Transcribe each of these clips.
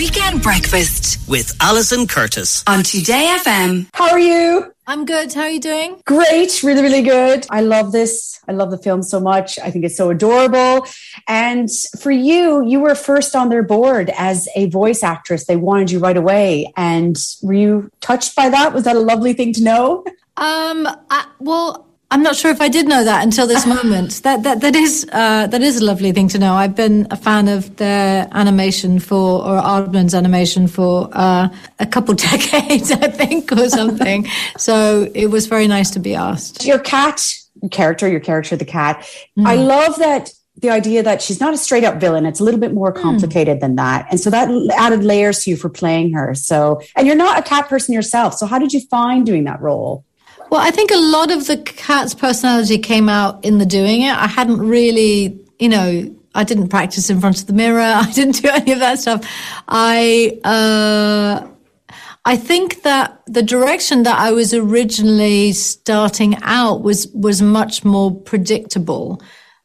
Weekend Breakfast with Alison Curtis on Today FM. How are you? I'm good. How are you doing? Great. Really, really good. I love this. I love the film so much. I think it's so adorable. And for you, you were first on their board as a voice actress. They wanted you right away. And were you touched by that? Was that a lovely thing to know? Um, I, well, I'm not sure if I did know that until this moment. That that that is uh, that is a lovely thing to know. I've been a fan of their animation for or Aardman's animation for uh, a couple decades, I think, or something. so it was very nice to be asked. Your cat character, your character, the cat. Mm. I love that the idea that she's not a straight up villain. It's a little bit more hmm. complicated mm. than that. And so that added layers to you for playing her. So, and you're not a cat person yourself. So how did you find doing that role? Well, I think a lot of the cat's personality came out in the doing it. I hadn't really, you know, I didn't practice in front of the mirror. I didn't do any of that stuff. I, uh, I think that the direction that I was originally starting out was, was much more predictable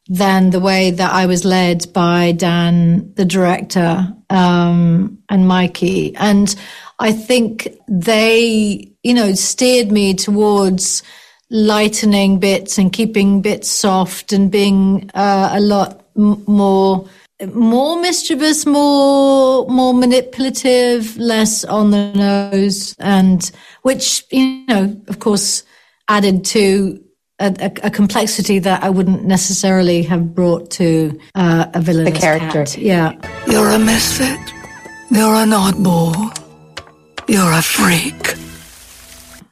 than the way that I was led by Dan, the director, um, and Mikey. And I think they, you know, steered me towards lightening bits and keeping bits soft and being uh, a lot m- more more mischievous, more more manipulative, less on the nose, and which you know, of course, added to a, a, a complexity that I wouldn't necessarily have brought to uh, a villain. The character, cat. yeah. You're a misfit. You're an oddball. You're a freak.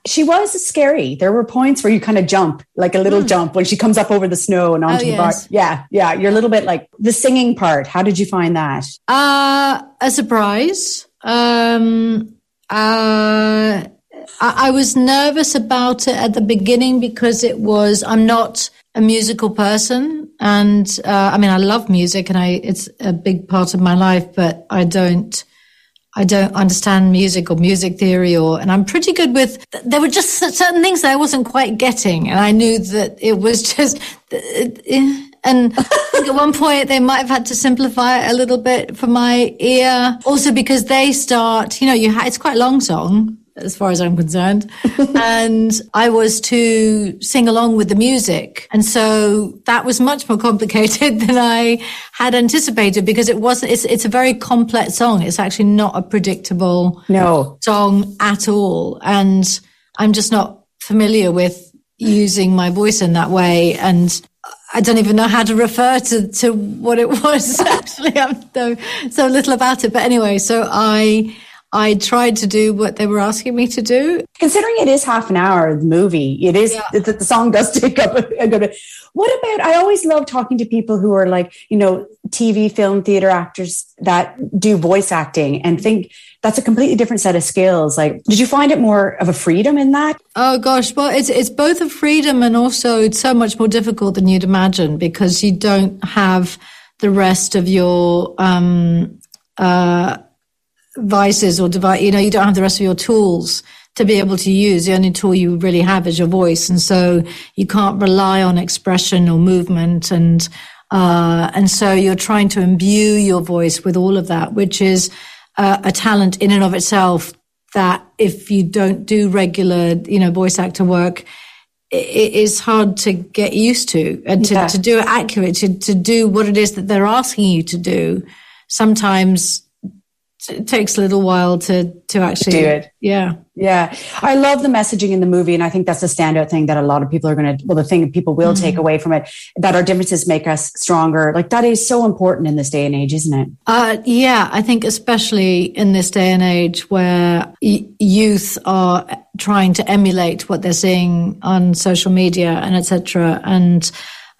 She was scary. There were points where you kind of jump, like a little mm. jump when she comes up over the snow and onto oh, the bar. Yeah, yeah. You're a little bit like the singing part. How did you find that? Uh, a surprise. Um, uh, I, I was nervous about it at the beginning because it was, I'm not a musical person. And, uh, I mean, I love music and I, it's a big part of my life, but I don't, I don't understand music or music theory or, and I'm pretty good with, there were just certain things that I wasn't quite getting. And I knew that it was just, and at one point they might have had to simplify it a little bit for my ear. Also because they start, you know, you ha- it's quite a long song as far as I'm concerned. and I was to sing along with the music. And so that was much more complicated than I had anticipated because it wasn't, it's, it's a very complex song. It's actually not a predictable no. song at all. And I'm just not familiar with using my voice in that way. And I don't even know how to refer to, to what it was. Actually, I'm so, so little about it. But anyway, so I, I tried to do what they were asking me to do. Considering it is half an hour, the movie, it is, yeah. the, the, song does take up a, good bit. What about, I always love talking to people who are like, you know, TV, film, theater actors that do voice acting and think that's a completely different set of skills. Like, did you find it more of a freedom in that? Oh gosh, well, it's, it's both a freedom and also it's so much more difficult than you'd imagine because you don't have the rest of your, um, uh, devices or device, you know, you don't have the rest of your tools to be able to use. The only tool you really have is your voice. And so you can't rely on expression or movement. And, uh, and so you're trying to imbue your voice with all of that, which is uh, a talent in and of itself that if you don't do regular, you know, voice actor work, it is hard to get used to and to, yeah. to do it accurate, to, to do what it is that they're asking you to do. Sometimes it takes a little while to to actually do it. Yeah, yeah. I love the messaging in the movie, and I think that's a standout thing that a lot of people are going to. Well, the thing people will mm-hmm. take away from it that our differences make us stronger. Like that is so important in this day and age, isn't it? Uh, yeah, I think especially in this day and age where y- youth are trying to emulate what they're seeing on social media and etc. And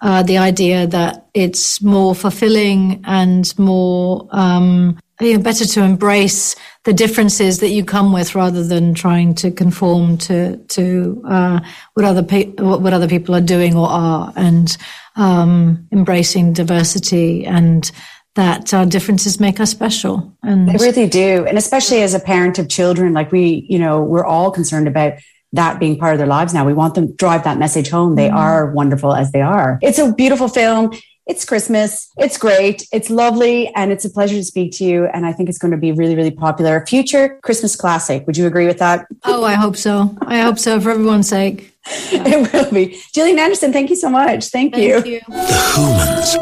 uh, the idea that it's more fulfilling and more um, you know, better to embrace the differences that you come with rather than trying to conform to to uh, what other pe- what other people are doing or are, and um, embracing diversity and that our differences make us special. And they really do, and especially as a parent of children, like we, you know, we're all concerned about that being part of their lives now. We want them to drive that message home. They mm-hmm. are wonderful as they are. It's a beautiful film it's Christmas. It's great. It's lovely. And it's a pleasure to speak to you. And I think it's going to be really, really popular. A future Christmas classic. Would you agree with that? Oh, I hope so. I hope so for everyone's sake. Yeah. It will be. Gillian Anderson, thank you so much. Thank, Thank you. you. The humans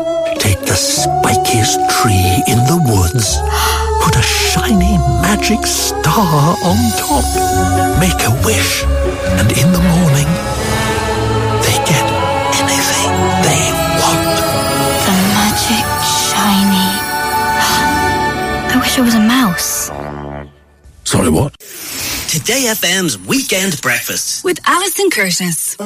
take the spikiest tree in the woods, put a shiny magic star on top, make a wish, and in the wish I was a mouse. Sorry, what? Today FM's Weekend Breakfast. With Alison Curtis.